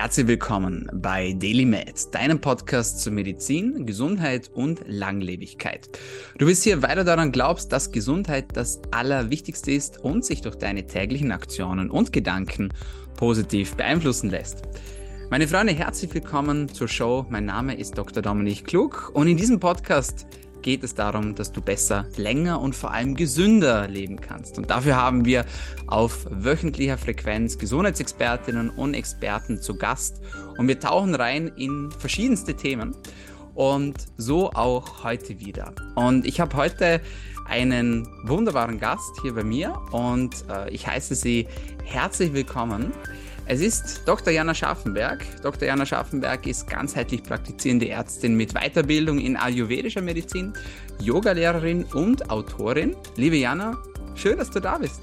Herzlich willkommen bei DailyMed, deinem Podcast zu Medizin, Gesundheit und Langlebigkeit. Du bist hier, weil du daran glaubst, dass Gesundheit das Allerwichtigste ist und sich durch deine täglichen Aktionen und Gedanken positiv beeinflussen lässt. Meine Freunde, herzlich willkommen zur Show. Mein Name ist Dr. Dominik Klug und in diesem Podcast geht es darum, dass du besser, länger und vor allem gesünder leben kannst. Und dafür haben wir auf wöchentlicher Frequenz Gesundheitsexpertinnen und Experten zu Gast und wir tauchen rein in verschiedenste Themen und so auch heute wieder. Und ich habe heute einen wunderbaren Gast hier bei mir und äh, ich heiße sie herzlich willkommen. Es ist Dr. Jana Schaffenberg. Dr. Jana Schaffenberg ist ganzheitlich praktizierende Ärztin mit Weiterbildung in ayurvedischer Medizin, Yogalehrerin und Autorin. Liebe Jana, schön, dass du da bist.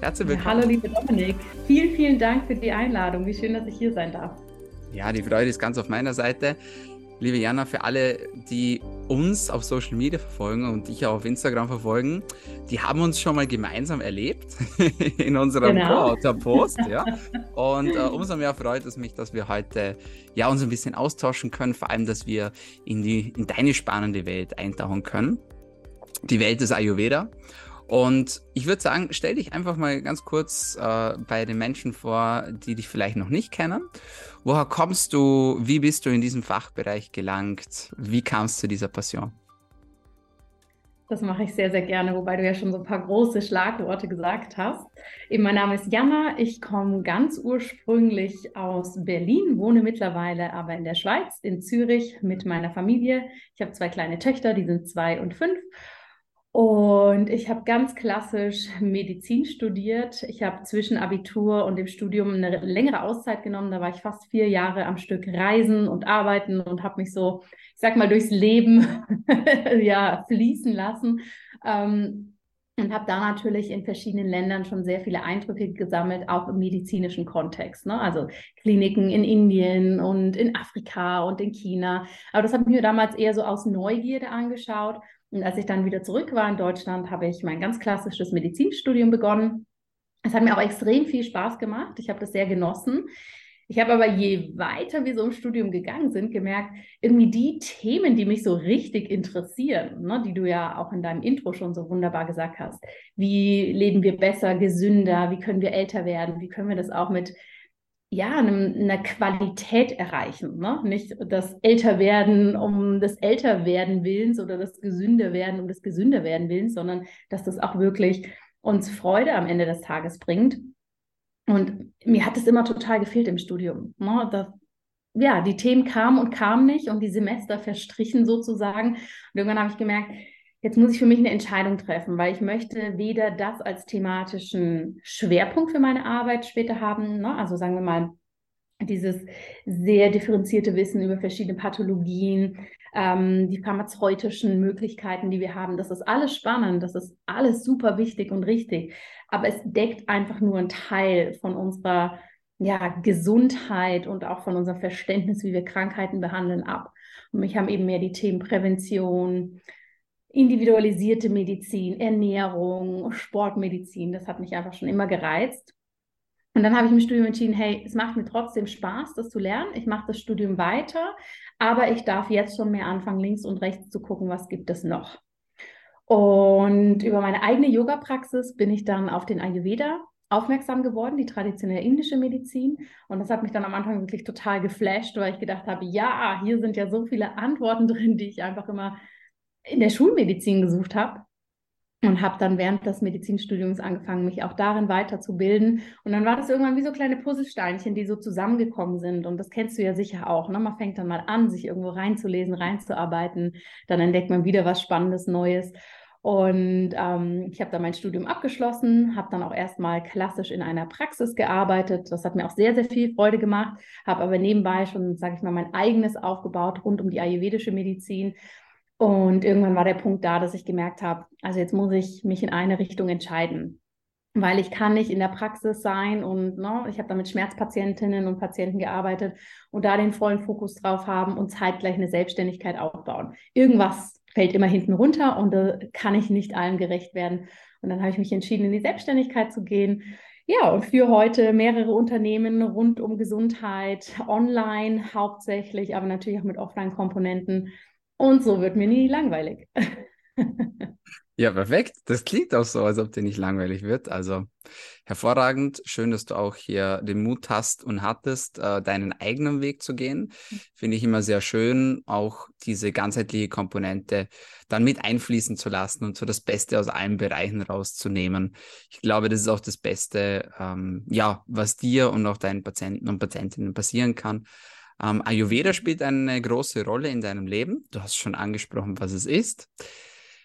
Herzlich willkommen. Ja, hallo, liebe Dominik. Vielen, vielen Dank für die Einladung. Wie schön, dass ich hier sein darf. Ja, die Freude ist ganz auf meiner Seite. Liebe Jana, für alle, die uns auf Social Media verfolgen und dich auch auf Instagram verfolgen, die haben uns schon mal gemeinsam erlebt in unserem genau. Co-Autor-Post. Ja. Und äh, umso mehr freut es mich, dass wir heute ja, uns ein bisschen austauschen können, vor allem, dass wir in, die, in deine spannende Welt eintauchen können. Die Welt des Ayurveda. Und ich würde sagen, stell dich einfach mal ganz kurz äh, bei den Menschen vor, die dich vielleicht noch nicht kennen. Woher kommst du? Wie bist du in diesem Fachbereich gelangt? Wie kamst du zu dieser Passion? Das mache ich sehr, sehr gerne, wobei du ja schon so ein paar große Schlagworte gesagt hast. Eben, mein Name ist Jana. Ich komme ganz ursprünglich aus Berlin, wohne mittlerweile aber in der Schweiz, in Zürich mit meiner Familie. Ich habe zwei kleine Töchter, die sind zwei und fünf. Und ich habe ganz klassisch Medizin studiert. Ich habe zwischen Abitur und dem Studium eine längere Auszeit genommen. Da war ich fast vier Jahre am Stück reisen und arbeiten und habe mich so, ich sag mal, durchs Leben ja, fließen lassen. Ähm, und habe da natürlich in verschiedenen Ländern schon sehr viele Eindrücke gesammelt, auch im medizinischen Kontext. Ne? Also Kliniken in Indien und in Afrika und in China. Aber das habe ich mir damals eher so aus Neugierde angeschaut und als ich dann wieder zurück war in Deutschland, habe ich mein ganz klassisches Medizinstudium begonnen. Es hat mir auch extrem viel Spaß gemacht. Ich habe das sehr genossen. Ich habe aber je weiter wir so im Studium gegangen sind, gemerkt, irgendwie die Themen, die mich so richtig interessieren, ne, die du ja auch in deinem Intro schon so wunderbar gesagt hast. Wie leben wir besser, gesünder? Wie können wir älter werden? Wie können wir das auch mit ja, einer Qualität erreichen. Ne? Nicht das Älterwerden um des Älterwerden Willens oder das Gesünderwerden um des Gesünderwerden Willens, sondern dass das auch wirklich uns Freude am Ende des Tages bringt. Und mir hat es immer total gefehlt im Studium. Ne? Das, ja, die Themen kamen und kamen nicht und die Semester verstrichen sozusagen. Und irgendwann habe ich gemerkt, jetzt muss ich für mich eine Entscheidung treffen, weil ich möchte weder das als thematischen Schwerpunkt für meine Arbeit später haben, ne? also sagen wir mal, dieses sehr differenzierte Wissen über verschiedene Pathologien, ähm, die pharmazeutischen Möglichkeiten, die wir haben. Das ist alles spannend, das ist alles super wichtig und richtig. Aber es deckt einfach nur einen Teil von unserer ja, Gesundheit und auch von unserem Verständnis, wie wir Krankheiten behandeln, ab. Und mich haben eben mehr die Themen Prävention, individualisierte Medizin, Ernährung, Sportmedizin. Das hat mich einfach schon immer gereizt. Und dann habe ich im Studium entschieden, hey, es macht mir trotzdem Spaß, das zu lernen. Ich mache das Studium weiter, aber ich darf jetzt schon mehr anfangen, links und rechts zu gucken, was gibt es noch. Und über meine eigene Yoga-Praxis bin ich dann auf den Ayurveda aufmerksam geworden, die traditionelle indische Medizin. Und das hat mich dann am Anfang wirklich total geflasht, weil ich gedacht habe, ja, hier sind ja so viele Antworten drin, die ich einfach immer in der Schulmedizin gesucht habe und habe dann während des Medizinstudiums angefangen, mich auch darin weiterzubilden. Und dann war das irgendwann wie so kleine Puzzlesteinchen, die so zusammengekommen sind. Und das kennst du ja sicher auch. Ne? Man fängt dann mal an, sich irgendwo reinzulesen, reinzuarbeiten. Dann entdeckt man wieder was Spannendes, Neues. Und ähm, ich habe dann mein Studium abgeschlossen, habe dann auch erstmal klassisch in einer Praxis gearbeitet. Das hat mir auch sehr, sehr viel Freude gemacht, habe aber nebenbei schon, sage ich mal, mein eigenes aufgebaut rund um die ayurvedische Medizin und irgendwann war der Punkt da, dass ich gemerkt habe, also jetzt muss ich mich in eine Richtung entscheiden, weil ich kann nicht in der Praxis sein und ne, ich habe da mit Schmerzpatientinnen und Patienten gearbeitet und da den vollen Fokus drauf haben und zeitgleich eine Selbstständigkeit aufbauen. Irgendwas fällt immer hinten runter und da kann ich nicht allem gerecht werden. Und dann habe ich mich entschieden, in die Selbstständigkeit zu gehen. Ja, und für heute mehrere Unternehmen rund um Gesundheit, online hauptsächlich, aber natürlich auch mit Offline-Komponenten. Und so wird mir nie langweilig. Ja, perfekt. Das klingt auch so, als ob dir nicht langweilig wird. Also hervorragend. Schön, dass du auch hier den Mut hast und hattest, äh, deinen eigenen Weg zu gehen. Finde ich immer sehr schön, auch diese ganzheitliche Komponente dann mit einfließen zu lassen und so das Beste aus allen Bereichen rauszunehmen. Ich glaube, das ist auch das Beste, ähm, ja, was dir und auch deinen Patienten und Patientinnen passieren kann. Ähm, Ayurveda spielt eine große Rolle in deinem Leben. Du hast schon angesprochen, was es ist.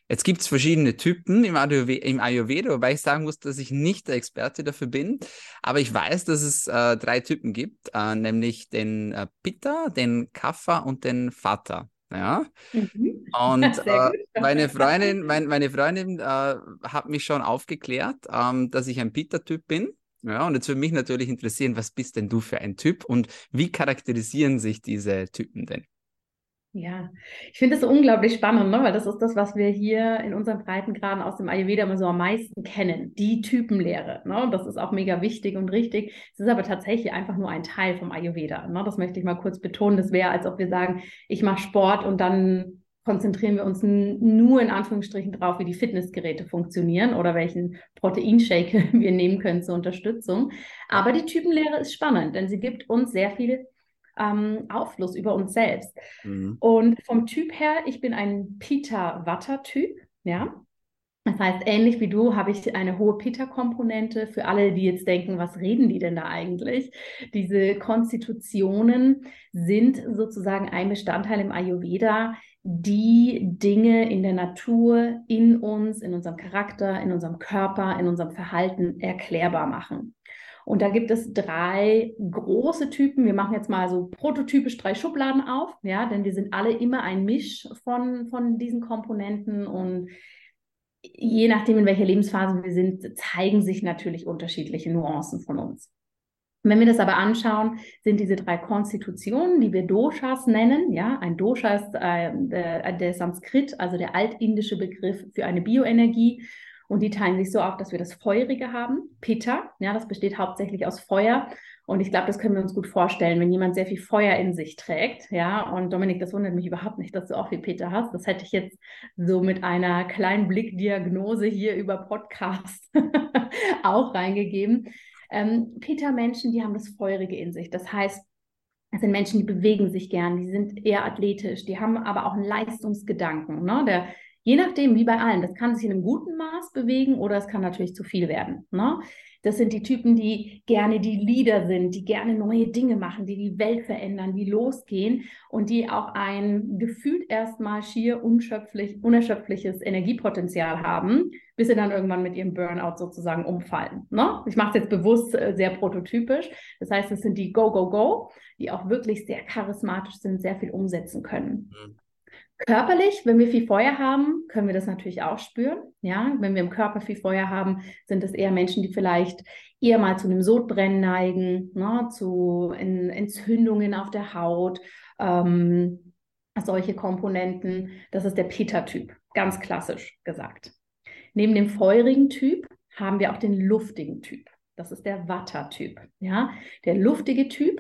Jetzt gibt es verschiedene Typen im, im, Ayurveda, wobei ich sagen muss, dass ich nicht der Experte dafür bin. Aber ich weiß, dass es äh, drei Typen gibt, äh, nämlich den äh, Pitta, den Kapha und den Vata. Ja. Mhm. Und äh, meine Freundin, mein, meine Freundin äh, hat mich schon aufgeklärt, ähm, dass ich ein Pitta-Typ bin. Ja, und jetzt würde mich natürlich interessieren, was bist denn du für ein Typ und wie charakterisieren sich diese Typen denn? Ja, ich finde es so unglaublich spannend, ne? weil das ist das, was wir hier in unseren Breitengraden aus dem Ayurveda immer so am meisten kennen, die Typenlehre. Ne? Und das ist auch mega wichtig und richtig. Es ist aber tatsächlich einfach nur ein Teil vom Ayurveda. Ne? Das möchte ich mal kurz betonen. Das wäre, als ob wir sagen, ich mache Sport und dann konzentrieren wir uns nur in Anführungsstrichen drauf, wie die Fitnessgeräte funktionieren oder welchen Proteinshake wir nehmen können zur Unterstützung. Aber die Typenlehre ist spannend, denn sie gibt uns sehr viele ähm, Aufschluss über uns selbst. Mhm. Und vom Typ her, ich bin ein Peter-Watter-Typ, ja. Das heißt, ähnlich wie du habe ich eine hohe Peter-Komponente. Für alle, die jetzt denken, was reden die denn da eigentlich? Diese Konstitutionen sind sozusagen ein Bestandteil im Ayurveda, die Dinge in der Natur, in uns, in unserem Charakter, in unserem Körper, in unserem Verhalten erklärbar machen. Und da gibt es drei große Typen. Wir machen jetzt mal so prototypisch drei Schubladen auf, ja, denn wir sind alle immer ein Misch von, von diesen Komponenten und je nachdem, in welcher Lebensphase wir sind, zeigen sich natürlich unterschiedliche Nuancen von uns. Wenn wir das aber anschauen, sind diese drei Konstitutionen, die wir Doshas nennen, ja, ein Dosha ist äh, der, der Sanskrit, also der altindische Begriff für eine Bioenergie und die teilen sich so auf, dass wir das Feurige haben, Pitta, ja, das besteht hauptsächlich aus Feuer. Und ich glaube, das können wir uns gut vorstellen, wenn jemand sehr viel Feuer in sich trägt, ja. Und Dominik, das wundert mich überhaupt nicht, dass du auch viel Pitta hast. Das hätte ich jetzt so mit einer kleinen Blickdiagnose hier über Podcast auch reingegeben. Ähm, Pitta-Menschen, die haben das Feurige in sich. Das heißt, es sind Menschen, die bewegen sich gern, die sind eher athletisch, die haben aber auch einen Leistungsgedanken. Ne? Der Je nachdem, wie bei allen. Das kann sich in einem guten Maß bewegen oder es kann natürlich zu viel werden. Ne? Das sind die Typen, die gerne die Leader sind, die gerne neue Dinge machen, die die Welt verändern, die losgehen und die auch ein gefühlt erstmal schier unerschöpfliches Energiepotenzial haben, bis sie dann irgendwann mit ihrem Burnout sozusagen umfallen. Ne? Ich mache es jetzt bewusst äh, sehr prototypisch. Das heißt, es sind die Go, Go, Go, die auch wirklich sehr charismatisch sind, sehr viel umsetzen können. Mhm. Körperlich, wenn wir viel Feuer haben, können wir das natürlich auch spüren. Ja, wenn wir im Körper viel Feuer haben, sind es eher Menschen, die vielleicht eher mal zu einem Sodbrennen neigen, ne, zu Entzündungen auf der Haut, ähm, solche Komponenten. Das ist der Peter-Typ, ganz klassisch gesagt. Neben dem feurigen Typ haben wir auch den luftigen Typ. Das ist der Watter-Typ. Ja, der luftige Typ,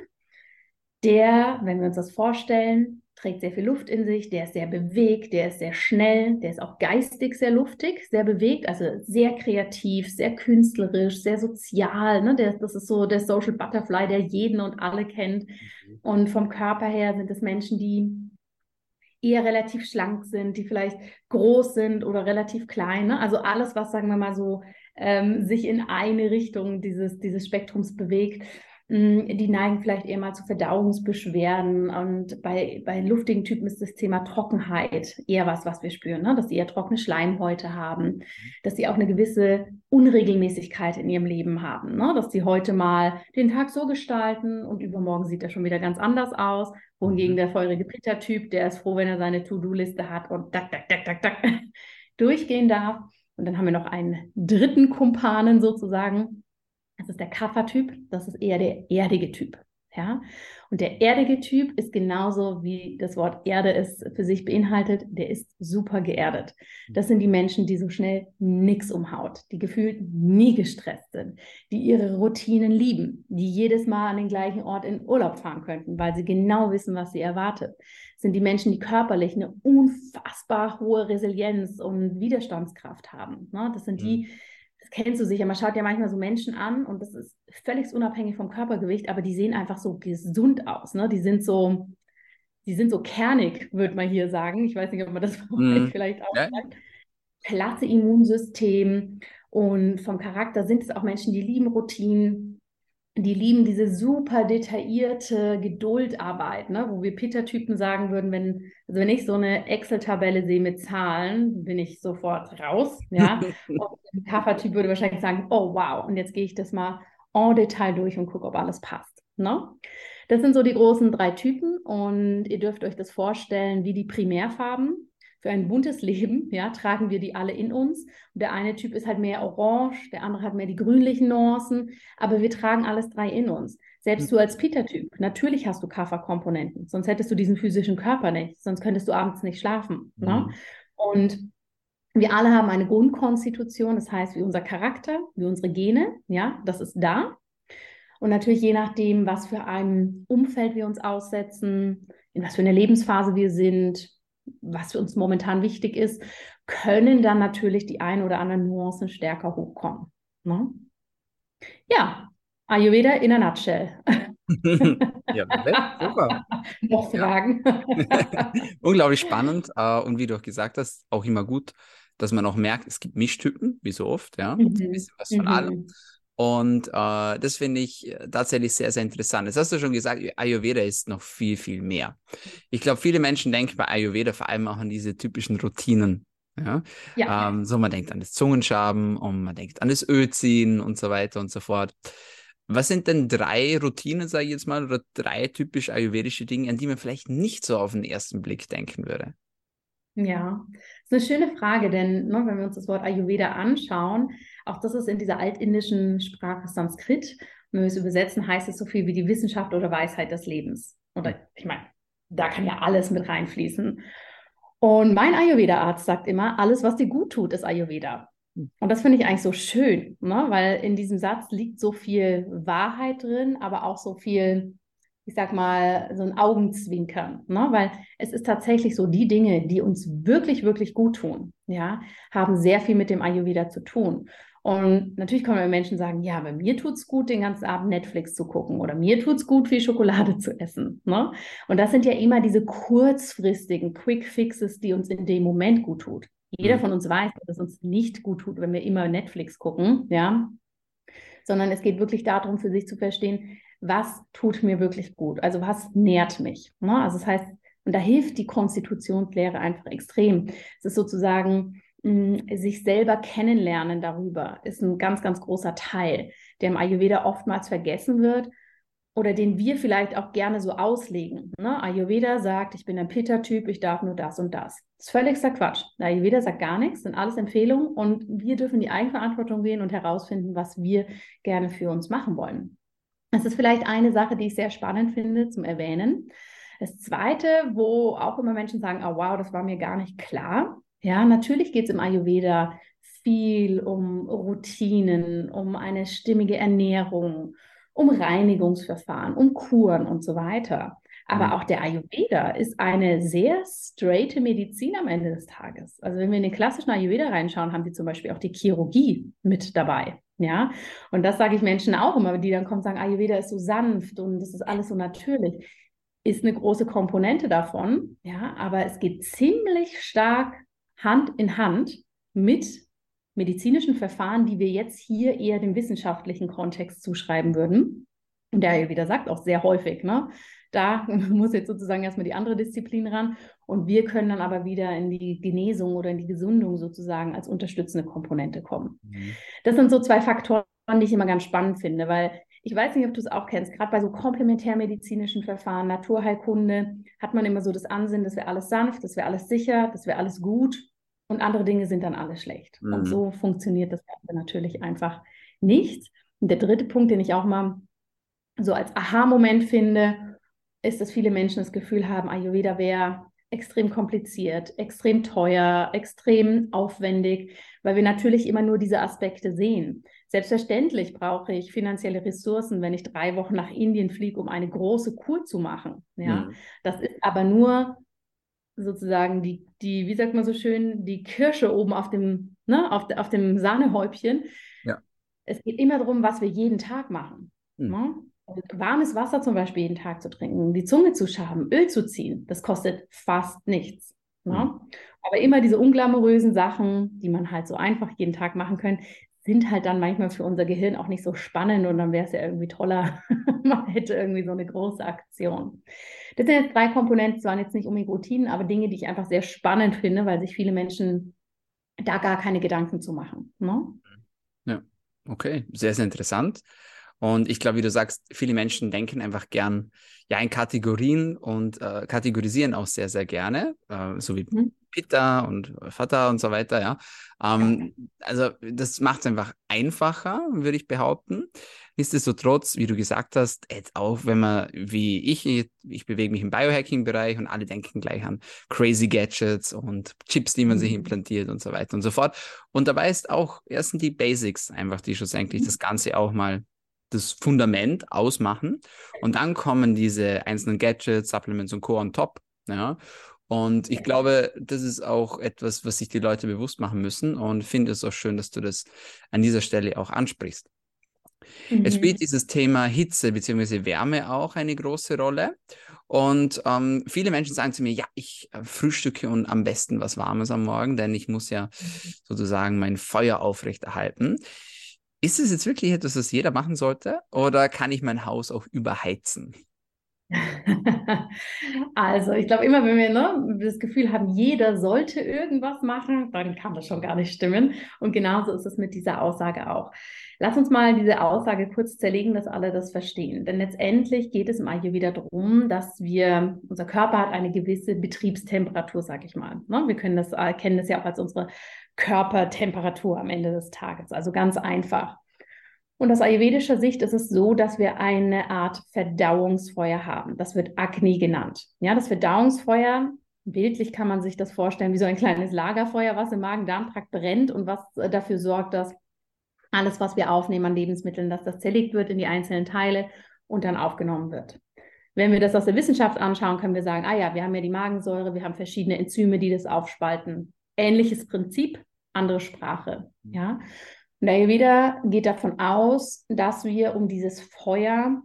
der, wenn wir uns das vorstellen, trägt sehr viel Luft in sich, der ist sehr bewegt, der ist sehr schnell, der ist auch geistig sehr luftig, sehr bewegt, also sehr kreativ, sehr künstlerisch, sehr sozial. Ne? Der, das ist so der Social Butterfly, der jeden und alle kennt. Mhm. Und vom Körper her sind es Menschen, die eher relativ schlank sind, die vielleicht groß sind oder relativ klein. Ne? Also alles, was, sagen wir mal so, ähm, sich in eine Richtung dieses, dieses Spektrums bewegt. Mm, die neigen vielleicht eher mal zu Verdauungsbeschwerden. Und bei, bei luftigen Typen ist das Thema Trockenheit eher was, was wir spüren, ne? dass sie eher trockene Schleimhäute haben, mhm. dass sie auch eine gewisse Unregelmäßigkeit in ihrem Leben haben, ne? dass sie heute mal den Tag so gestalten und übermorgen sieht er schon wieder ganz anders aus. Wohingegen mhm. der feurige Peter-Typ, der ist froh, wenn er seine To-Do-Liste hat und tak, tak, tak, tak, tak durchgehen darf. Und dann haben wir noch einen dritten Kumpanen sozusagen, das ist der Kaffertyp, das ist eher der erdige Typ. Ja? Und der erdige Typ ist genauso, wie das Wort Erde es für sich beinhaltet, der ist super geerdet. Das sind die Menschen, die so schnell nichts umhaut, die gefühlt nie gestresst sind, die ihre Routinen lieben, die jedes Mal an den gleichen Ort in Urlaub fahren könnten, weil sie genau wissen, was sie erwartet. Das sind die Menschen, die körperlich eine unfassbar hohe Resilienz und Widerstandskraft haben. Ne? Das sind die, mhm das kennst du sicher, man schaut ja manchmal so Menschen an und das ist völlig unabhängig vom Körpergewicht, aber die sehen einfach so gesund aus. Ne? Die sind so, die sind so kernig, würde man hier sagen. Ich weiß nicht, ob man das mm. vielleicht auch ja. sagt. Klasse Immunsystem und vom Charakter sind es auch Menschen, die lieben Routinen, die lieben diese super detaillierte Geduldarbeit, ne? wo wir Peter-Typen sagen würden, wenn, also wenn ich so eine Excel-Tabelle sehe mit Zahlen, bin ich sofort raus. Ja? und ein Kaffer-Typ würde wahrscheinlich sagen, oh wow, und jetzt gehe ich das mal en Detail durch und gucke, ob alles passt. Ne? Das sind so die großen drei Typen und ihr dürft euch das vorstellen wie die Primärfarben für ein buntes Leben, ja, tragen wir die alle in uns. Und der eine Typ ist halt mehr orange, der andere hat mehr die grünlichen Nuancen, aber wir tragen alles drei in uns. Selbst mhm. du als Peter-Typ, natürlich hast du Kafferkomponenten, sonst hättest du diesen physischen Körper nicht, sonst könntest du abends nicht schlafen. Mhm. Ne? Und wir alle haben eine Grundkonstitution, das heißt, wie unser Charakter, wie unsere Gene, ja, das ist da. Und natürlich je nachdem, was für ein Umfeld wir uns aussetzen, in was für einer Lebensphase wir sind, was für uns momentan wichtig ist, können dann natürlich die ein oder anderen Nuancen stärker hochkommen. Ne? Ja, Ayurveda in a nutshell. ja, super. Noch Fragen? Unglaublich spannend uh, und wie du auch gesagt hast, auch immer gut, dass man auch merkt, es gibt Mischtypen, wie so oft, ja, mhm. ein bisschen was von mhm. allem. Und äh, das finde ich äh, tatsächlich sehr, sehr interessant. Jetzt hast du schon gesagt, Ayurveda ist noch viel, viel mehr. Ich glaube, viele Menschen denken bei Ayurveda vor allem auch an diese typischen Routinen. Ja? ja. Ähm, so, man denkt an das Zungenschaben und man denkt an das Ölziehen und so weiter und so fort. Was sind denn drei Routinen, sage ich jetzt mal, oder drei typisch ayurvedische Dinge, an die man vielleicht nicht so auf den ersten Blick denken würde? Ja, das ist eine schöne Frage, denn ne, wenn wir uns das Wort Ayurveda anschauen, auch das ist in dieser altindischen Sprache Sanskrit. wenn wir es übersetzen, heißt es so viel wie die Wissenschaft oder Weisheit des Lebens. Oder ich meine, da kann ja alles mit reinfließen. Und mein Ayurveda-Arzt sagt immer, alles, was dir gut tut, ist Ayurveda. Und das finde ich eigentlich so schön, ne? weil in diesem Satz liegt so viel Wahrheit drin, aber auch so viel ich sag mal, so ein Augenzwinkern, ne? weil es ist tatsächlich so, die Dinge, die uns wirklich, wirklich gut tun, ja, haben sehr viel mit dem Ayurveda zu tun. Und natürlich können wir Menschen sagen, ja, bei mir tut es gut, den ganzen Abend Netflix zu gucken oder mir tut es gut, viel Schokolade zu essen. Ne? Und das sind ja immer diese kurzfristigen Quick Fixes, die uns in dem Moment gut tut. Jeder mhm. von uns weiß, dass es uns nicht gut tut, wenn wir immer Netflix gucken, ja. Sondern es geht wirklich darum, für sich zu verstehen, was tut mir wirklich gut? Also was nährt mich? Ne? Also das heißt, und da hilft die Konstitutionslehre einfach extrem. Es ist sozusagen sich selber kennenlernen darüber, ist ein ganz, ganz großer Teil, der im Ayurveda oftmals vergessen wird oder den wir vielleicht auch gerne so auslegen. Ne? Ayurveda sagt, ich bin ein Pitta-Typ, ich darf nur das und das. Das ist völligster Quatsch. Ayurveda sagt gar nichts, sind alles Empfehlungen und wir dürfen die Eigenverantwortung gehen und herausfinden, was wir gerne für uns machen wollen. Das ist vielleicht eine Sache, die ich sehr spannend finde zum Erwähnen. Das zweite, wo auch immer Menschen sagen, oh wow, das war mir gar nicht klar. Ja, natürlich geht es im Ayurveda viel um Routinen, um eine stimmige Ernährung, um Reinigungsverfahren, um Kuren und so weiter. Aber mhm. auch der Ayurveda ist eine sehr straighte Medizin am Ende des Tages. Also wenn wir in den klassischen Ayurveda reinschauen, haben sie zum Beispiel auch die Chirurgie mit dabei. Ja, und das sage ich Menschen auch immer, die dann kommen und sagen, Ayurveda ist so sanft und das ist alles so natürlich. Ist eine große Komponente davon, ja, aber es geht ziemlich stark Hand in Hand mit medizinischen Verfahren, die wir jetzt hier eher dem wissenschaftlichen Kontext zuschreiben würden. Und der Ayurveda sagt auch sehr häufig, ne, da muss jetzt sozusagen erstmal die andere Disziplin ran. Und wir können dann aber wieder in die Genesung oder in die Gesundung sozusagen als unterstützende Komponente kommen. Mhm. Das sind so zwei Faktoren, die ich immer ganz spannend finde, weil ich weiß nicht, ob du es auch kennst, gerade bei so komplementärmedizinischen Verfahren, Naturheilkunde, hat man immer so das Ansinnen, das wäre alles sanft, das wäre alles sicher, das wäre alles gut und andere Dinge sind dann alle schlecht. Mhm. Und so funktioniert das Ganze natürlich einfach nicht. Und der dritte Punkt, den ich auch mal so als Aha-Moment finde, ist, dass viele Menschen das Gefühl haben, Ayurveda wäre extrem kompliziert, extrem teuer, extrem aufwendig, weil wir natürlich immer nur diese Aspekte sehen. Selbstverständlich brauche ich finanzielle Ressourcen, wenn ich drei Wochen nach Indien fliege, um eine große Kur zu machen. Ja, mhm. das ist aber nur sozusagen die, die, wie sagt man so schön, die Kirsche oben auf dem, ne, auf, auf dem Sahnehäubchen. Ja. Es geht immer darum, was wir jeden Tag machen. Mhm. Ne? Und warmes Wasser zum Beispiel jeden Tag zu trinken, die Zunge zu schaben, Öl zu ziehen, das kostet fast nichts. Ne? Mhm. Aber immer diese unglamourösen Sachen, die man halt so einfach jeden Tag machen kann, sind halt dann manchmal für unser Gehirn auch nicht so spannend und dann wäre es ja irgendwie toller, man hätte irgendwie so eine große Aktion. Das sind jetzt drei Komponenten, zwar jetzt nicht unbedingt Routinen, aber Dinge, die ich einfach sehr spannend finde, weil sich viele Menschen da gar keine Gedanken zu machen. Ne? Ja, okay, sehr, sehr interessant. Und ich glaube, wie du sagst, viele Menschen denken einfach gern ja in Kategorien und äh, kategorisieren auch sehr, sehr gerne, äh, so wie mhm. Pitta und Vater und so weiter, ja. Ähm, also das macht es einfach einfacher, würde ich behaupten. Nichtsdestotrotz, wie du gesagt hast, jetzt auch wenn man, wie ich, ich bewege mich im Biohacking-Bereich und alle denken gleich an crazy Gadgets und Chips, die man sich mhm. implantiert und so weiter und so fort. Und dabei ist auch erstens die Basics einfach, die schlussendlich mhm. das Ganze auch mal das Fundament ausmachen. Und dann kommen diese einzelnen Gadgets, Supplements und Co. on top. Ja. Und ich glaube, das ist auch etwas, was sich die Leute bewusst machen müssen und finde es auch schön, dass du das an dieser Stelle auch ansprichst. Mhm. Es spielt dieses Thema Hitze bzw. Wärme auch eine große Rolle. Und ähm, viele Menschen sagen zu mir, ja, ich äh, frühstücke und am besten was Warmes am Morgen, denn ich muss ja mhm. sozusagen mein Feuer aufrechterhalten. Ist es jetzt wirklich etwas, was jeder machen sollte? Oder kann ich mein Haus auch überheizen? Also, ich glaube, immer wenn wir ne, das Gefühl haben, jeder sollte irgendwas machen, dann kann das schon gar nicht stimmen. Und genauso ist es mit dieser Aussage auch. Lass uns mal diese Aussage kurz zerlegen, dass alle das verstehen. Denn letztendlich geht es im Ayurveda darum, dass wir, unser Körper hat eine gewisse Betriebstemperatur, sag ich mal. Ne? Wir können das, äh, kennen das ja auch als unsere Körpertemperatur am Ende des Tages. Also ganz einfach. Und aus ayurvedischer Sicht ist es so, dass wir eine Art Verdauungsfeuer haben. Das wird Agni genannt. Ja, das Verdauungsfeuer, bildlich kann man sich das vorstellen wie so ein kleines Lagerfeuer, was im Magen-Darm-Trakt brennt und was äh, dafür sorgt, dass alles, was wir aufnehmen an Lebensmitteln, dass das zerlegt wird in die einzelnen Teile und dann aufgenommen wird. Wenn wir das aus der Wissenschaft anschauen, können wir sagen, ah ja, wir haben ja die Magensäure, wir haben verschiedene Enzyme, die das aufspalten. Ähnliches Prinzip, andere Sprache. Ja. Und Ayurveda geht davon aus, dass wir, um dieses Feuer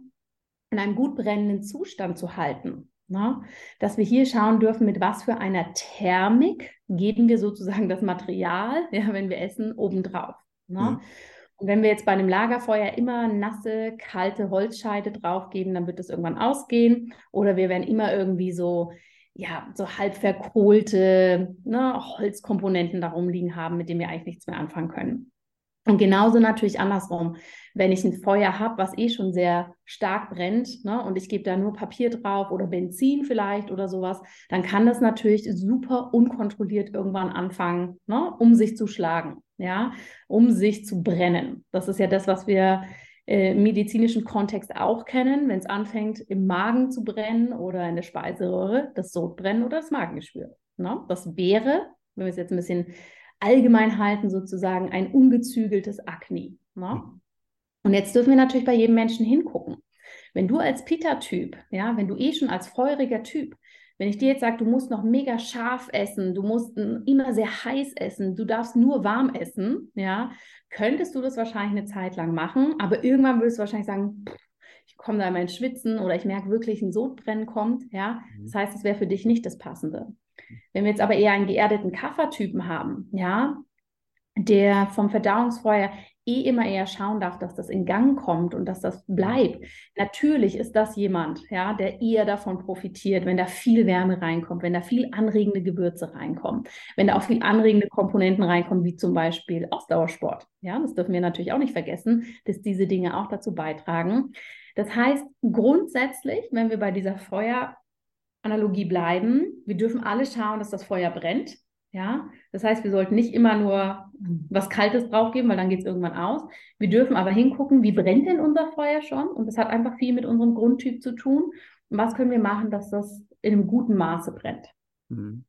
in einem gut brennenden Zustand zu halten, na, ne, dass wir hier schauen dürfen, mit was für einer Thermik geben wir sozusagen das Material, ja, wenn wir essen, obendrauf. Ne. Mhm. Und wenn wir jetzt bei einem Lagerfeuer immer nasse, kalte Holzscheide draufgeben, dann wird das irgendwann ausgehen. Oder wir werden immer irgendwie so, ja, so halb verkohlte ne, Holzkomponenten darum liegen haben, mit denen wir eigentlich nichts mehr anfangen können. Und genauso natürlich andersrum. Wenn ich ein Feuer habe, was eh schon sehr stark brennt, ne, und ich gebe da nur Papier drauf oder Benzin vielleicht oder sowas, dann kann das natürlich super unkontrolliert irgendwann anfangen, ne, um sich zu schlagen, ja, um sich zu brennen. Das ist ja das, was wir äh, medizinischen Kontext auch kennen, wenn es anfängt, im Magen zu brennen oder in der Speiseröhre, das Sodbrennen oder das Magengeschwür. Ne? Das wäre, wenn wir es jetzt ein bisschen allgemein halten, sozusagen ein ungezügeltes Akne. Ne? Mhm. Und jetzt dürfen wir natürlich bei jedem Menschen hingucken. Wenn du als Pita-Typ, ja, wenn du eh schon als feuriger Typ, wenn ich dir jetzt sage, du musst noch mega scharf essen, du musst immer sehr heiß essen, du darfst nur warm essen, ja, könntest du das wahrscheinlich eine Zeit lang machen, aber irgendwann würdest du wahrscheinlich sagen, pff, ich komme da in mein Schwitzen oder ich merke wirklich, ein Sodbrennen kommt, ja. Mhm. Das heißt, es wäre für dich nicht das Passende. Wenn wir jetzt aber eher einen geerdeten Kaffertypen haben, ja, der vom Verdauungsfeuer eh immer eher schauen darf, dass das in Gang kommt und dass das bleibt. Natürlich ist das jemand, ja, der eher davon profitiert, wenn da viel Wärme reinkommt, wenn da viel anregende Gewürze reinkommen, wenn da auch viel anregende Komponenten reinkommen, wie zum Beispiel Ausdauersport. Ja, das dürfen wir natürlich auch nicht vergessen, dass diese Dinge auch dazu beitragen. Das heißt, grundsätzlich, wenn wir bei dieser Feuer Analogie bleiben. Wir dürfen alle schauen, dass das Feuer brennt. Ja, das heißt, wir sollten nicht immer nur was Kaltes draufgeben, weil dann geht es irgendwann aus. Wir dürfen aber hingucken, wie brennt denn unser Feuer schon? Und das hat einfach viel mit unserem Grundtyp zu tun. Und was können wir machen, dass das in einem guten Maße brennt? Mhm.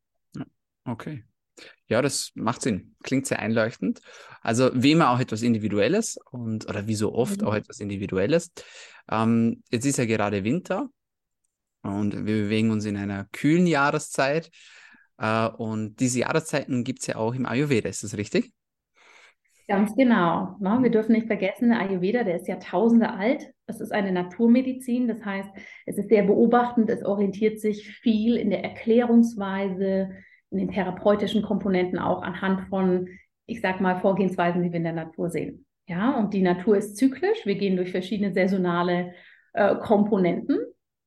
Okay. Ja, das macht Sinn. Klingt sehr einleuchtend. Also wie immer auch etwas Individuelles und oder wie so oft mhm. auch etwas Individuelles. Ähm, jetzt ist ja gerade Winter und wir bewegen uns in einer kühlen Jahreszeit. Äh, und diese Jahreszeiten gibt es ja auch im Ayurveda, ist das richtig? Ganz genau. Ne? Wir dürfen nicht vergessen, der Ayurveda, der ist Jahrtausende alt. Es ist eine Naturmedizin, das heißt, es ist sehr beobachtend, es orientiert sich viel in der Erklärungsweise, in den therapeutischen Komponenten auch anhand von, ich sag mal, Vorgehensweisen, die wir in der Natur sehen. Ja, und die Natur ist zyklisch. Wir gehen durch verschiedene saisonale äh, Komponenten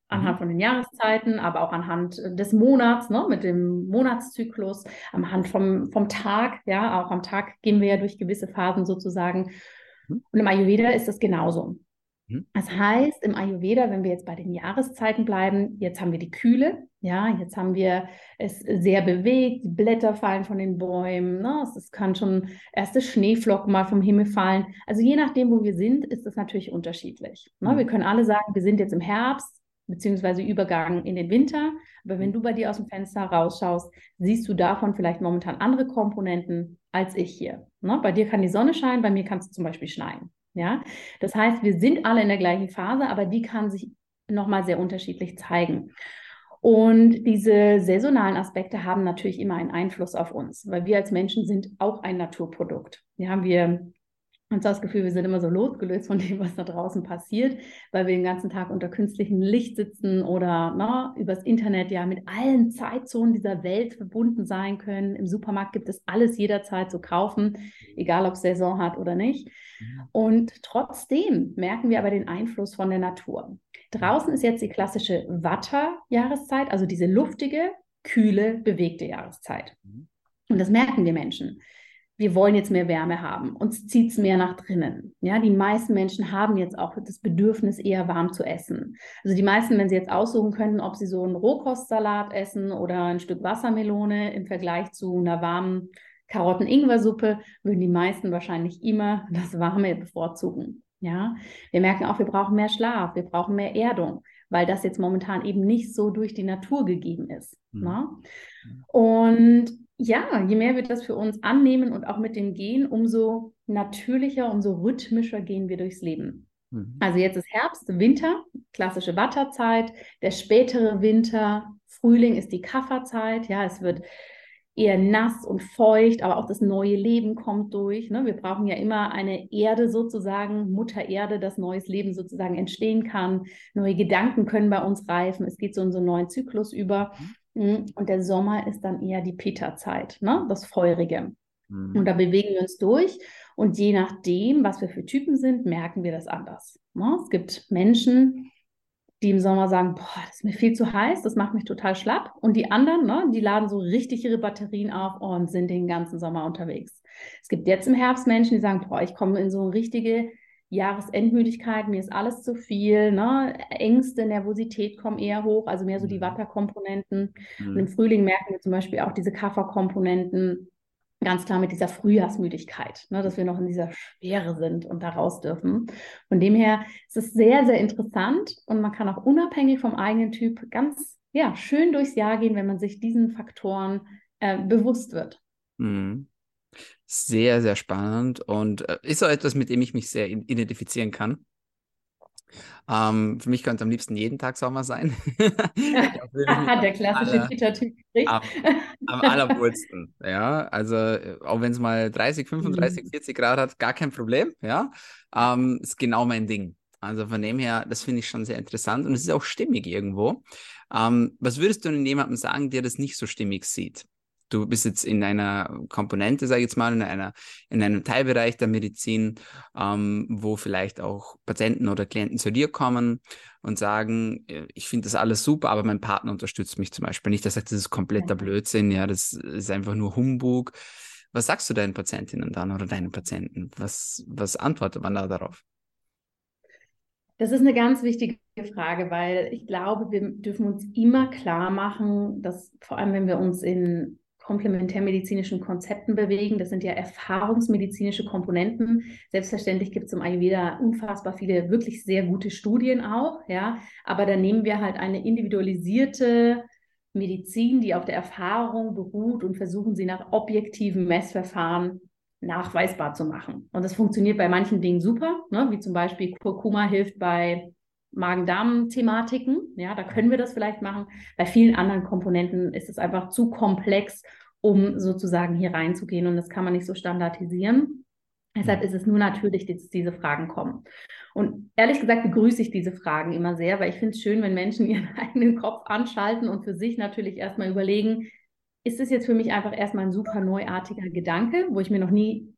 anhand mhm. von den Jahreszeiten, aber auch anhand äh, des Monats, ne, mit dem Monatszyklus, anhand vom, vom Tag, ja, auch am Tag gehen wir ja durch gewisse Phasen sozusagen. Mhm. Und im Ayurveda ist das genauso. Mhm. Das heißt, im Ayurveda, wenn wir jetzt bei den Jahreszeiten bleiben, jetzt haben wir die Kühle, ja, jetzt haben wir es sehr bewegt, die Blätter fallen von den Bäumen, ne? es, es kann schon erste Schneeflocken mal vom Himmel fallen. Also je nachdem, wo wir sind, ist das natürlich unterschiedlich. Ne? Wir können alle sagen, wir sind jetzt im Herbst, beziehungsweise Übergang in den Winter. Aber wenn du bei dir aus dem Fenster rausschaust, siehst du davon vielleicht momentan andere Komponenten als ich hier. Ne? Bei dir kann die Sonne scheinen, bei mir kann es zum Beispiel schneien. Ja? Das heißt, wir sind alle in der gleichen Phase, aber die kann sich nochmal sehr unterschiedlich zeigen. Und diese saisonalen Aspekte haben natürlich immer einen Einfluss auf uns, weil wir als Menschen sind auch ein Naturprodukt. Ja, wir und so das Gefühl, wir sind immer so losgelöst von dem, was da draußen passiert, weil wir den ganzen Tag unter künstlichem Licht sitzen oder na, übers Internet ja mit allen Zeitzonen dieser Welt verbunden sein können. Im Supermarkt gibt es alles jederzeit zu kaufen, egal ob es Saison hat oder nicht. Und trotzdem merken wir aber den Einfluss von der Natur. Draußen ist jetzt die klassische Watter-Jahreszeit, also diese luftige, kühle, bewegte Jahreszeit. Mhm. Und das merken die Menschen wir wollen jetzt mehr Wärme haben. Uns zieht es mehr nach drinnen. Ja, die meisten Menschen haben jetzt auch das Bedürfnis, eher warm zu essen. Also die meisten, wenn sie jetzt aussuchen könnten, ob sie so einen Rohkostsalat essen oder ein Stück Wassermelone im Vergleich zu einer warmen Karotten-Ingwer-Suppe, würden die meisten wahrscheinlich immer das Warme bevorzugen. Ja, wir merken auch, wir brauchen mehr Schlaf, wir brauchen mehr Erdung, weil das jetzt momentan eben nicht so durch die Natur gegeben ist. Mhm. Ne? Und ja, je mehr wir das für uns annehmen und auch mit dem Gehen, umso natürlicher, umso rhythmischer gehen wir durchs Leben. Mhm. Also jetzt ist Herbst, Winter, klassische Watterzeit, der spätere Winter, Frühling ist die Kafferzeit, ja, es wird eher nass und feucht, aber auch das neue Leben kommt durch. Ne? Wir brauchen ja immer eine Erde sozusagen, Mutter Erde, dass neues Leben sozusagen entstehen kann. Neue Gedanken können bei uns reifen. Es geht so in so einen neuen Zyklus über. Mhm. Und der Sommer ist dann eher die Peterzeit, ne? das Feurige. Mhm. Und da bewegen wir uns durch. Und je nachdem, was wir für Typen sind, merken wir das anders. Ne? Es gibt Menschen, die im Sommer sagen, boah, das ist mir viel zu heiß, das macht mich total schlapp. Und die anderen, ne, die laden so richtig ihre Batterien auf und sind den ganzen Sommer unterwegs. Es gibt jetzt im Herbst Menschen, die sagen, boah, ich komme in so eine richtige Jahresendmüdigkeit, mir ist alles zu viel, ne? Ängste, Nervosität kommen eher hoch, also mehr so die mhm. Watterkomponenten. Mhm. Und im Frühling merken wir zum Beispiel auch diese Kafferkomponenten, ganz klar mit dieser Frühjahrsmüdigkeit, ne? dass wir noch in dieser Schwere sind und da raus dürfen. Von dem her ist es sehr, sehr interessant und man kann auch unabhängig vom eigenen Typ ganz ja, schön durchs Jahr gehen, wenn man sich diesen Faktoren äh, bewusst wird. Mhm. Sehr, sehr spannend und äh, ist auch etwas, mit dem ich mich sehr identifizieren kann. Ähm, für mich könnte am liebsten jeden Tag Sommer sein. Der klassische Peter-Typ. Am, am allerwurzelsten, ja. Also äh, auch wenn es mal 30, 35, mhm. 40 Grad hat, gar kein Problem, ja. Ähm, ist genau mein Ding. Also von dem her, das finde ich schon sehr interessant und es ist auch stimmig irgendwo. Ähm, was würdest du denn jemandem sagen, der das nicht so stimmig sieht? Du bist jetzt in einer Komponente, sage ich jetzt mal, in, einer, in einem Teilbereich der Medizin, ähm, wo vielleicht auch Patienten oder Klienten zu dir kommen und sagen, äh, ich finde das alles super, aber mein Partner unterstützt mich zum Beispiel nicht. Der sagt, das ist kompletter Blödsinn, ja, das ist einfach nur Humbug. Was sagst du deinen Patientinnen dann oder deinen Patienten? Was, was antwortet man da darauf? Das ist eine ganz wichtige Frage, weil ich glaube, wir dürfen uns immer klar machen, dass vor allem, wenn wir uns in komplementärmedizinischen Konzepten bewegen. Das sind ja erfahrungsmedizinische Komponenten. Selbstverständlich gibt es im Ayurveda unfassbar viele wirklich sehr gute Studien auch, ja. Aber da nehmen wir halt eine individualisierte Medizin, die auf der Erfahrung beruht und versuchen sie nach objektiven Messverfahren nachweisbar zu machen. Und das funktioniert bei manchen Dingen super, ne? wie zum Beispiel Kurkuma hilft bei Magen-Darm-Thematiken. Ja, da können wir das vielleicht machen. Bei vielen anderen Komponenten ist es einfach zu komplex, um sozusagen hier reinzugehen und das kann man nicht so standardisieren. Deshalb ist es nur natürlich, dass diese Fragen kommen. Und ehrlich gesagt begrüße ich diese Fragen immer sehr, weil ich finde es schön, wenn Menschen ihren eigenen Kopf anschalten und für sich natürlich erstmal überlegen, ist es jetzt für mich einfach erstmal ein super neuartiger Gedanke, wo ich mir noch nie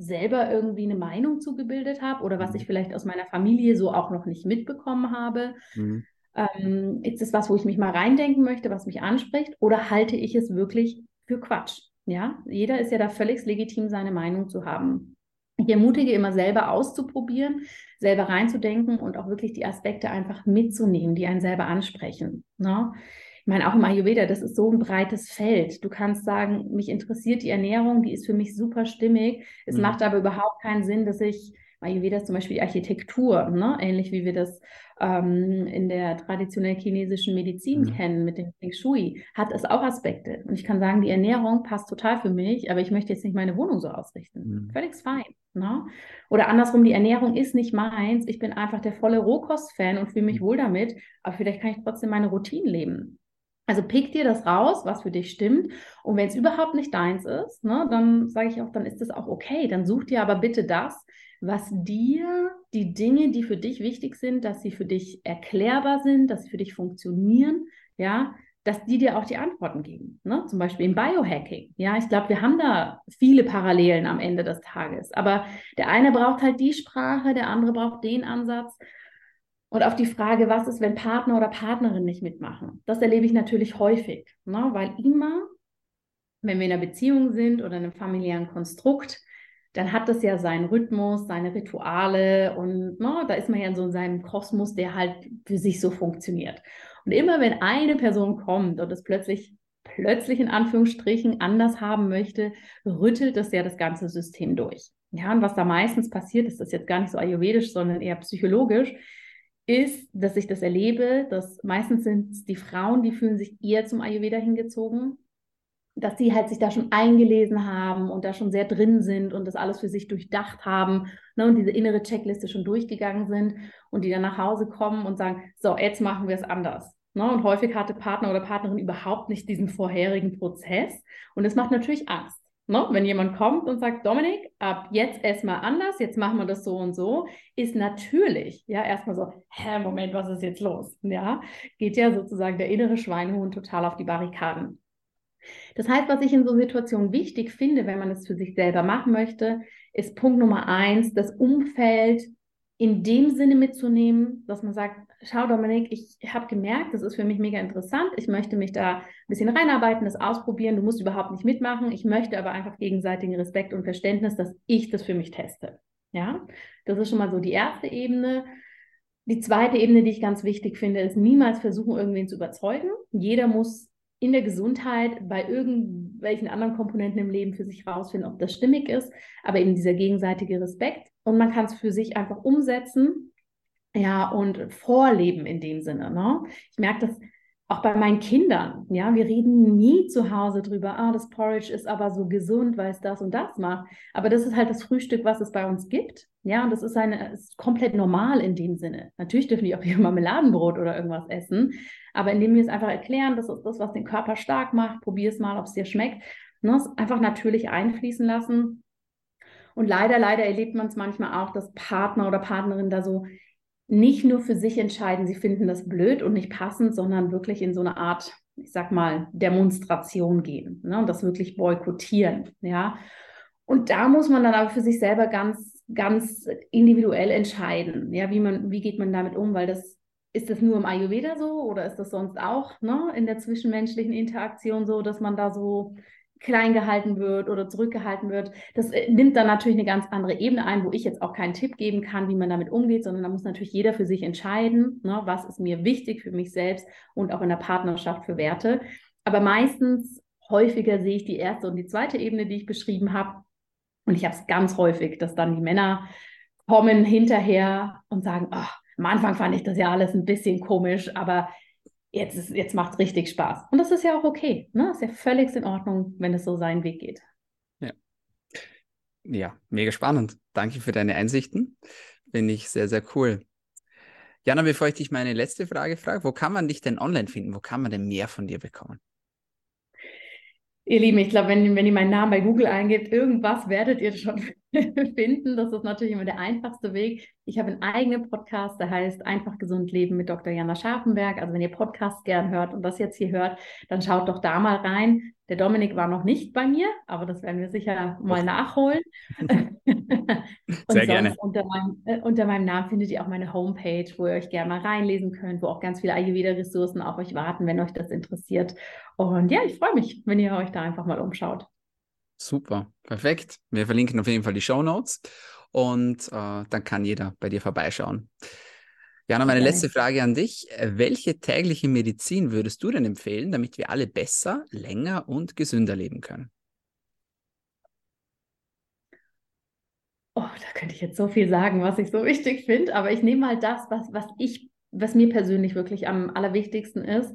selber irgendwie eine Meinung zugebildet habe oder was ich mhm. vielleicht aus meiner Familie so auch noch nicht mitbekommen habe. Mhm. Ähm, ist es was, wo ich mich mal reindenken möchte, was mich anspricht, oder halte ich es wirklich für Quatsch? Ja, jeder ist ja da völlig legitim, seine Meinung zu haben. Ich ermutige immer selber auszuprobieren, selber reinzudenken und auch wirklich die Aspekte einfach mitzunehmen, die einen selber ansprechen. Ne? Ich meine, auch im Ayurveda, das ist so ein breites Feld. Du kannst sagen, mich interessiert die Ernährung, die ist für mich super stimmig. Es mhm. macht aber überhaupt keinen Sinn, dass ich, Ayurveda ist zum Beispiel die Architektur, ne? ähnlich wie wir das ähm, in der traditionell chinesischen Medizin mhm. kennen mit dem Feng Shui, hat es auch Aspekte. Und ich kann sagen, die Ernährung passt total für mich, aber ich möchte jetzt nicht meine Wohnung so ausrichten. Mhm. Völlig fein. Ne? Oder andersrum, die Ernährung ist nicht meins. Ich bin einfach der volle Rohkost-Fan und fühle mich mhm. wohl damit, aber vielleicht kann ich trotzdem meine Routinen leben. Also pick dir das raus, was für dich stimmt. Und wenn es überhaupt nicht deins ist, ne, dann sage ich auch, dann ist das auch okay. Dann such dir aber bitte das, was dir die Dinge, die für dich wichtig sind, dass sie für dich erklärbar sind, dass sie für dich funktionieren, ja, dass die dir auch die Antworten geben. Ne? Zum Beispiel im Biohacking. Ja, ich glaube, wir haben da viele Parallelen am Ende des Tages. Aber der eine braucht halt die Sprache, der andere braucht den Ansatz. Und auf die Frage, was ist, wenn Partner oder Partnerin nicht mitmachen? Das erlebe ich natürlich häufig, ne? weil immer, wenn wir in einer Beziehung sind oder in einem familiären Konstrukt, dann hat das ja seinen Rhythmus, seine Rituale und ne, da ist man ja in so seinem Kosmos, der halt für sich so funktioniert. Und immer wenn eine Person kommt und es plötzlich, plötzlich in Anführungsstrichen anders haben möchte, rüttelt das ja das ganze System durch. Ja, und was da meistens passiert, ist das jetzt gar nicht so ayurvedisch, sondern eher psychologisch, ist, dass ich das erlebe, dass meistens sind es die Frauen, die fühlen sich eher zum Ayurveda hingezogen, dass die halt sich da schon eingelesen haben und da schon sehr drin sind und das alles für sich durchdacht haben ne, und diese innere Checkliste schon durchgegangen sind und die dann nach Hause kommen und sagen, so, jetzt machen wir es anders. Ne, und häufig hatte Partner oder Partnerin überhaupt nicht diesen vorherigen Prozess und es macht natürlich Angst. Ne? Wenn jemand kommt und sagt, Dominik, ab jetzt erstmal anders, jetzt machen wir das so und so, ist natürlich ja erstmal so, hä, Moment, was ist jetzt los? Ja, geht ja sozusagen der innere Schweinehund total auf die Barrikaden. Das heißt, was ich in so Situationen wichtig finde, wenn man es für sich selber machen möchte, ist Punkt Nummer eins, das Umfeld in dem Sinne mitzunehmen, dass man sagt, schau Dominik, ich habe gemerkt, das ist für mich mega interessant. Ich möchte mich da ein bisschen reinarbeiten, das ausprobieren. Du musst überhaupt nicht mitmachen. Ich möchte aber einfach gegenseitigen Respekt und Verständnis, dass ich das für mich teste. Ja, das ist schon mal so die erste Ebene. Die zweite Ebene, die ich ganz wichtig finde, ist niemals versuchen, irgendwen zu überzeugen. Jeder muss in der Gesundheit bei irgendwelchen anderen Komponenten im Leben für sich rausfinden, ob das stimmig ist, aber eben dieser gegenseitige Respekt. Und man kann es für sich einfach umsetzen, ja, und vorleben in dem Sinne. Ne? Ich merke das auch bei meinen Kindern. Ja, wir reden nie zu Hause drüber, ah, das Porridge ist aber so gesund, weil es das und das macht. Aber das ist halt das Frühstück, was es bei uns gibt. Ja, und das ist, eine, ist komplett normal in dem Sinne. Natürlich dürfen die auch hier Marmeladenbrot oder irgendwas essen. Aber indem wir es einfach erklären, das ist das, was den Körper stark macht, probier es mal, ob es dir schmeckt. Ne, einfach natürlich einfließen lassen. Und leider, leider erlebt man es manchmal auch, dass Partner oder Partnerin da so nicht nur für sich entscheiden, sie finden das blöd und nicht passend, sondern wirklich in so eine Art, ich sag mal, Demonstration gehen ne, und das wirklich boykottieren. Ja. Und da muss man dann aber für sich selber ganz, ganz individuell entscheiden, ja, wie man, wie geht man damit um, weil das ist das nur im Ayurveda so oder ist das sonst auch ne, in der zwischenmenschlichen Interaktion so, dass man da so klein gehalten wird oder zurückgehalten wird. Das äh, nimmt dann natürlich eine ganz andere Ebene ein, wo ich jetzt auch keinen Tipp geben kann, wie man damit umgeht, sondern da muss natürlich jeder für sich entscheiden, ne, was ist mir wichtig für mich selbst und auch in der Partnerschaft für Werte. Aber meistens, häufiger sehe ich die erste und die zweite Ebene, die ich beschrieben habe. Und ich habe es ganz häufig, dass dann die Männer kommen hinterher und sagen, oh, am Anfang fand ich das ja alles ein bisschen komisch, aber jetzt, jetzt macht es richtig Spaß. Und das ist ja auch okay. Ne? Ist ja völlig in Ordnung, wenn es so seinen Weg geht. Ja. Ja, mega spannend. Danke für deine Einsichten. Finde ich sehr, sehr cool. Jana, bevor ich dich meine letzte Frage frage, wo kann man dich denn online finden? Wo kann man denn mehr von dir bekommen? Ihr Lieben, ich glaube, wenn, wenn ihr meinen Namen bei Google eingibt, irgendwas werdet ihr schon finden. Das ist natürlich immer der einfachste Weg. Ich habe einen eigenen Podcast, der heißt Einfach gesund leben mit Dr. Jana Scharfenberg. Also wenn ihr Podcasts gern hört und das jetzt hier hört, dann schaut doch da mal rein. Der Dominik war noch nicht bei mir, aber das werden wir sicher mal nachholen. Sehr gerne. Unter meinem, äh, unter meinem Namen findet ihr auch meine Homepage, wo ihr euch gerne mal reinlesen könnt, wo auch ganz viele Ayurveda-Ressourcen auf euch warten, wenn euch das interessiert. Und ja, ich freue mich, wenn ihr euch da einfach mal umschaut. Super, perfekt. Wir verlinken auf jeden Fall die Show Notes und äh, dann kann jeder bei dir vorbeischauen. Jana, meine okay. letzte Frage an dich. Welche tägliche Medizin würdest du denn empfehlen, damit wir alle besser, länger und gesünder leben können? Oh, da könnte ich jetzt so viel sagen, was ich so wichtig finde, aber ich nehme mal das, was, was ich, was mir persönlich wirklich am allerwichtigsten ist.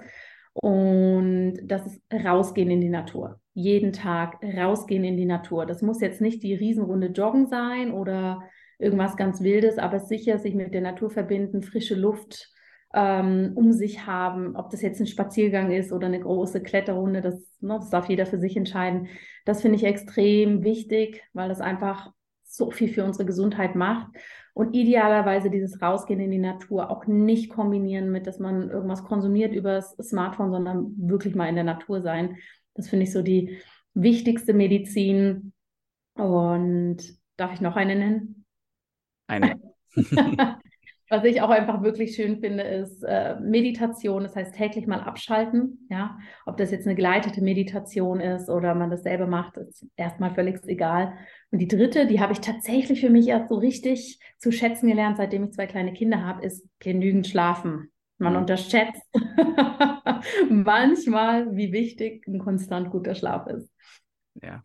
Und das ist rausgehen in die Natur. Jeden Tag rausgehen in die Natur. Das muss jetzt nicht die Riesenrunde Joggen sein oder irgendwas ganz Wildes, aber sicher sich mit der Natur verbinden, frische Luft ähm, um sich haben, ob das jetzt ein Spaziergang ist oder eine große Kletterrunde, das, ne, das darf jeder für sich entscheiden. Das finde ich extrem wichtig, weil das einfach so viel für unsere Gesundheit macht. Und idealerweise dieses Rausgehen in die Natur auch nicht kombinieren mit, dass man irgendwas konsumiert über das Smartphone, sondern wirklich mal in der Natur sein. Das finde ich so die wichtigste Medizin. Und darf ich noch eine nennen? Eine. Was ich auch einfach wirklich schön finde, ist äh, Meditation. Das heißt, täglich mal abschalten. Ja, ob das jetzt eine geleitete Meditation ist oder man das selber macht, ist erstmal völlig egal. Und die dritte, die habe ich tatsächlich für mich erst so richtig zu schätzen gelernt, seitdem ich zwei kleine Kinder habe, ist genügend schlafen. Man mhm. unterschätzt manchmal, wie wichtig ein konstant guter Schlaf ist. Ja,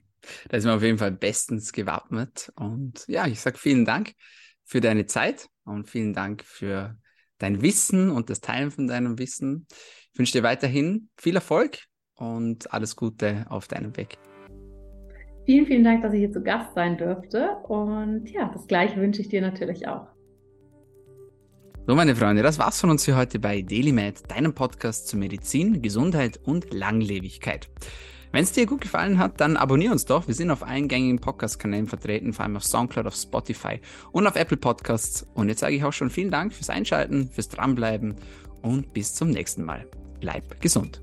da ist man auf jeden Fall bestens gewappnet. Und ja, ich sage vielen Dank für deine Zeit und vielen Dank für dein Wissen und das Teilen von deinem Wissen. Ich wünsche dir weiterhin viel Erfolg und alles Gute auf deinem Weg. Vielen, vielen Dank, dass ich hier zu Gast sein durfte. Und ja, das gleiche wünsche ich dir natürlich auch. So, meine Freunde, das war's von uns für heute bei DailyMed, deinem Podcast zu Medizin, Gesundheit und Langlebigkeit. Wenn es dir gut gefallen hat, dann abonnier uns doch. Wir sind auf allen gängigen Podcast-Kanälen vertreten, vor allem auf Soundcloud, auf Spotify und auf Apple Podcasts. Und jetzt sage ich auch schon vielen Dank fürs Einschalten, fürs Dranbleiben und bis zum nächsten Mal. Bleib gesund.